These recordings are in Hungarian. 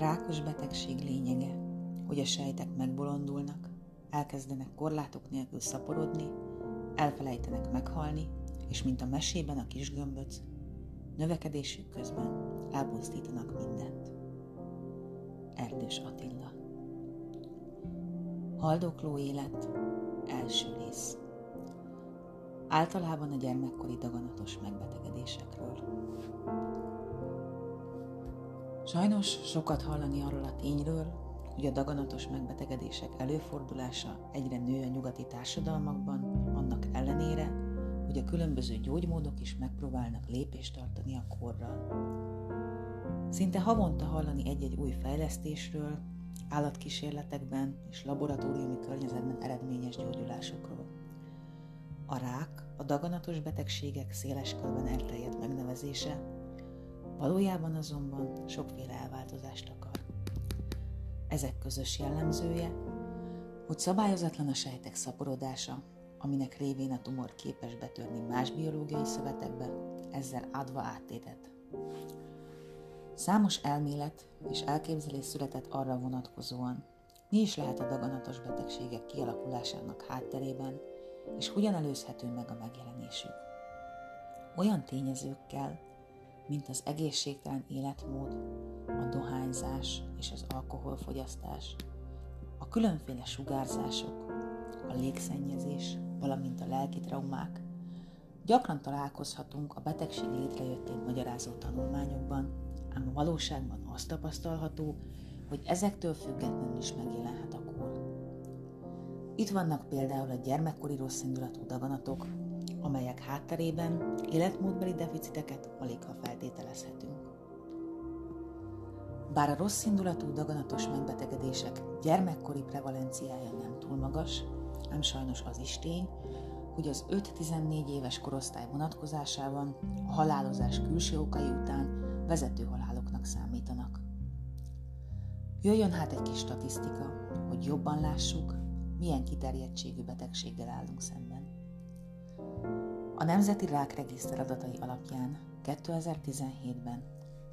rákos betegség lényege, hogy a sejtek megbolondulnak, elkezdenek korlátok nélkül szaporodni, elfelejtenek meghalni, és mint a mesében a kis gömböc, növekedésük közben elpusztítanak mindent. Erdős Attila Haldokló élet, első rész Általában a gyermekkori daganatos megbetegedésekről. Sajnos sokat hallani arról a tényről, hogy a daganatos megbetegedések előfordulása egyre nő a nyugati társadalmakban, annak ellenére, hogy a különböző gyógymódok is megpróbálnak lépést tartani a korral. Szinte havonta hallani egy-egy új fejlesztésről, állatkísérletekben és laboratóriumi környezetben eredményes gyógyulásokról. A rák, a daganatos betegségek széles körben elterjedt megnevezése, valójában azonban sokféle elváltozást akar. Ezek közös jellemzője, hogy szabályozatlan a sejtek szaporodása, aminek révén a tumor képes betörni más biológiai szövetekbe, ezzel adva áttétet. Számos elmélet és elképzelés született arra vonatkozóan, mi is lehet a daganatos betegségek kialakulásának hátterében, és hogyan előzhető meg a megjelenésük. Olyan tényezőkkel, mint az egészségtelen életmód, a dohányzás és az alkoholfogyasztás, a különféle sugárzások, a légszennyezés, valamint a lelki traumák, gyakran találkozhatunk a betegség létrejöttét magyarázó tanulmányokban, ám a valóságban azt tapasztalható, hogy ezektől függetlenül is megjelenhet a kór. Itt vannak például a gyermekkori rosszindulatú daganatok, amelyek hátterében életmódbeli deficiteket alig ha feltételezhetünk. Bár a rosszindulatú daganatos megbetegedések gyermekkori prevalenciája nem túl magas, ám sajnos az is tény, hogy az 5-14 éves korosztály vonatkozásában a halálozás külső okai után vezető haláloknak számítanak. Jöjjön hát egy kis statisztika, hogy jobban lássuk, milyen kiterjedtségű betegséggel állunk szemben. A Nemzeti Rákregiszter adatai alapján 2017-ben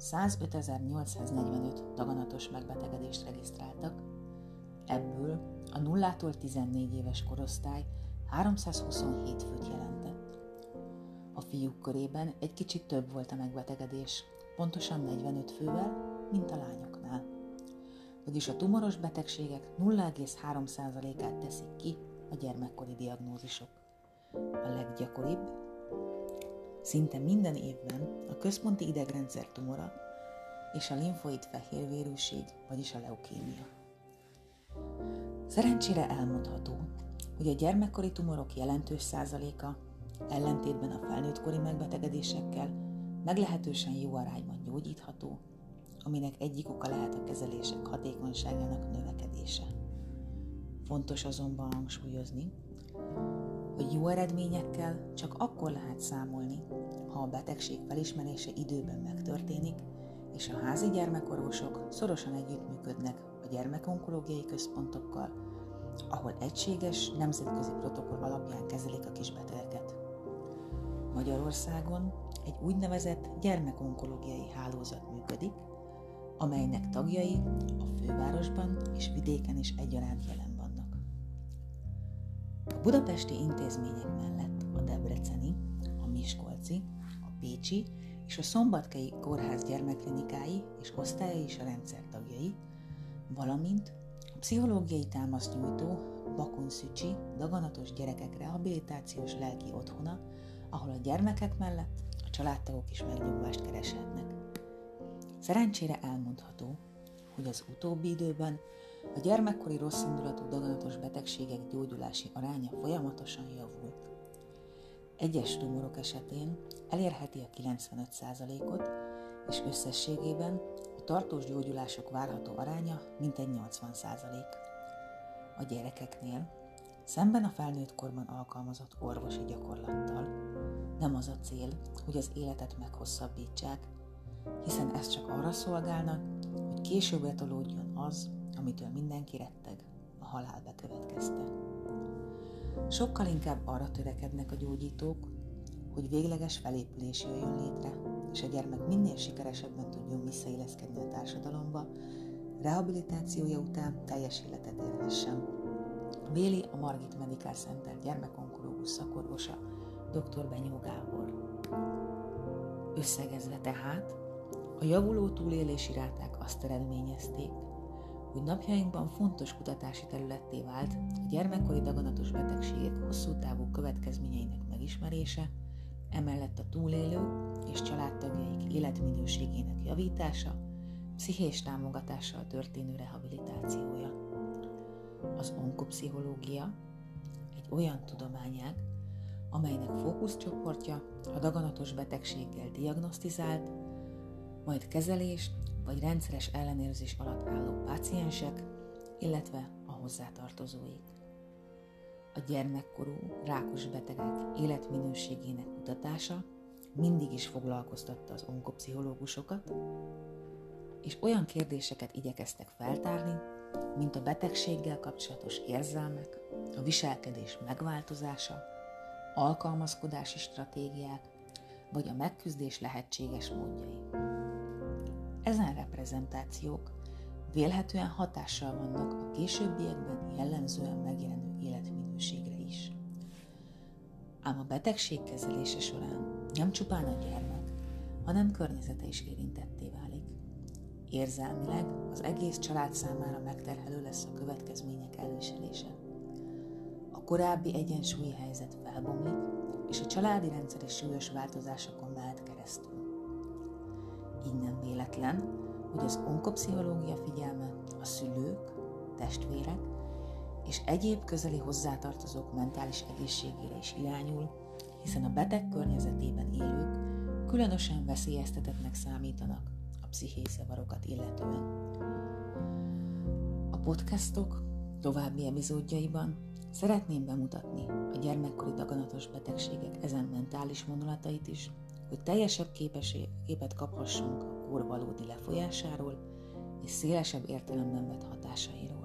105.845 daganatos megbetegedést regisztráltak, ebből a 0-tól 14 éves korosztály 327 főt jelentett. A fiúk körében egy kicsit több volt a megbetegedés, pontosan 45 fővel, mint a lányoknál. Vagyis a tumoros betegségek 0,3%-át teszik ki a gyermekkori diagnózisok. A leggyakoribb, szinte minden évben a központi idegrendszer tumora és a linfoid fehérvérűség, vagyis a leukémia. Szerencsére elmondható, hogy a gyermekkori tumorok jelentős százaléka, ellentétben a felnőttkori megbetegedésekkel, meglehetősen jó arányban gyógyítható, aminek egyik oka lehet a kezelések hatékonyságának növekedése. Fontos azonban hangsúlyozni, hogy jó eredményekkel csak akkor lehet számolni, ha a betegség felismerése időben megtörténik, és a házi gyermekorvosok szorosan együttműködnek a gyermekonkológiai központokkal, ahol egységes nemzetközi protokoll alapján kezelik a kisbetegeket. Magyarországon egy úgynevezett gyermekonkológiai hálózat működik, amelynek tagjai a fővárosban és vidéken is egyaránt jelen. A budapesti intézmények mellett a Debreceni, a Miskolci, a Pécsi és a Szombatkei Kórház gyermeklinikái és osztályai is a rendszer tagjai, valamint a pszichológiai támaszt nyújtó Bakun Szücsi daganatos gyerekek rehabilitációs lelki otthona, ahol a gyermekek mellett a családtagok is megnyugvást kereshetnek. Szerencsére elmondható, hogy az utóbbi időben a gyermekkori rosszindulatú daganatos betegségek gyógyulási aránya folyamatosan javult. Egyes tumorok esetén elérheti a 95%-ot, és összességében a tartós gyógyulások várható aránya mintegy 80%. A gyerekeknél, szemben a felnőtt korban alkalmazott orvosi gyakorlattal, nem az a cél, hogy az életet meghosszabbítsák, hiszen ez csak arra szolgálnak, hogy később letolódjon az, amitől mindenki retteg, a halál bekövetkezte. Sokkal inkább arra törekednek a gyógyítók, hogy végleges felépülés jöjjön létre, és a gyermek minél sikeresebben tudjon visszaéleszkedni a társadalomba, rehabilitációja után teljes életet élhessen. Véli a Margit Medical Center gyermekonkológus szakorvosa, dr. Benyó Gábor. Összegezve tehát, a javuló túlélési ráták azt eredményezték, hogy napjainkban fontos kutatási területté vált a gyermekkori daganatos betegségek hosszú távú következményeinek megismerése, emellett a túlélő és családtagjaik életminőségének javítása, pszichés támogatással történő rehabilitációja. Az onkopszichológia egy olyan tudományág, amelynek fókuszcsoportja a daganatos betegséggel diagnosztizált, majd kezelés vagy rendszeres ellenőrzés alatt álló páciensek, illetve a hozzátartozóik. A gyermekkorú rákos betegek életminőségének kutatása mindig is foglalkoztatta az onkopszichológusokat, és olyan kérdéseket igyekeztek feltárni, mint a betegséggel kapcsolatos érzelmek, a viselkedés megváltozása, alkalmazkodási stratégiák, vagy a megküzdés lehetséges módjai. Ezen reprezentációk vélhetően hatással vannak a későbbiekben jellemzően megjelenő életminőségre is. Ám a betegség kezelése során nem csupán a gyermek, hanem környezete is érintetté válik. Érzelmileg az egész család számára megterhelő lesz a következmények elviselése. A korábbi egyensúlyi helyzet felbomlik, és a családi rendszer is súlyos változásokon mehet keresztül. Véletlen, hogy az onkopszichológia figyelme a szülők, testvérek és egyéb közeli hozzátartozók mentális egészségére is irányul, hiszen a beteg környezetében élők különösen veszélyeztetetnek számítanak a pszichés zavarokat illetően. A podcastok további epizódjaiban szeretném bemutatni a gyermekkori daganatos betegségek ezen mentális vonulatait is, hogy teljesebb képesé, képet kaphassunk a kor valódi lefolyásáról és szélesebb értelemben vett hatásairól.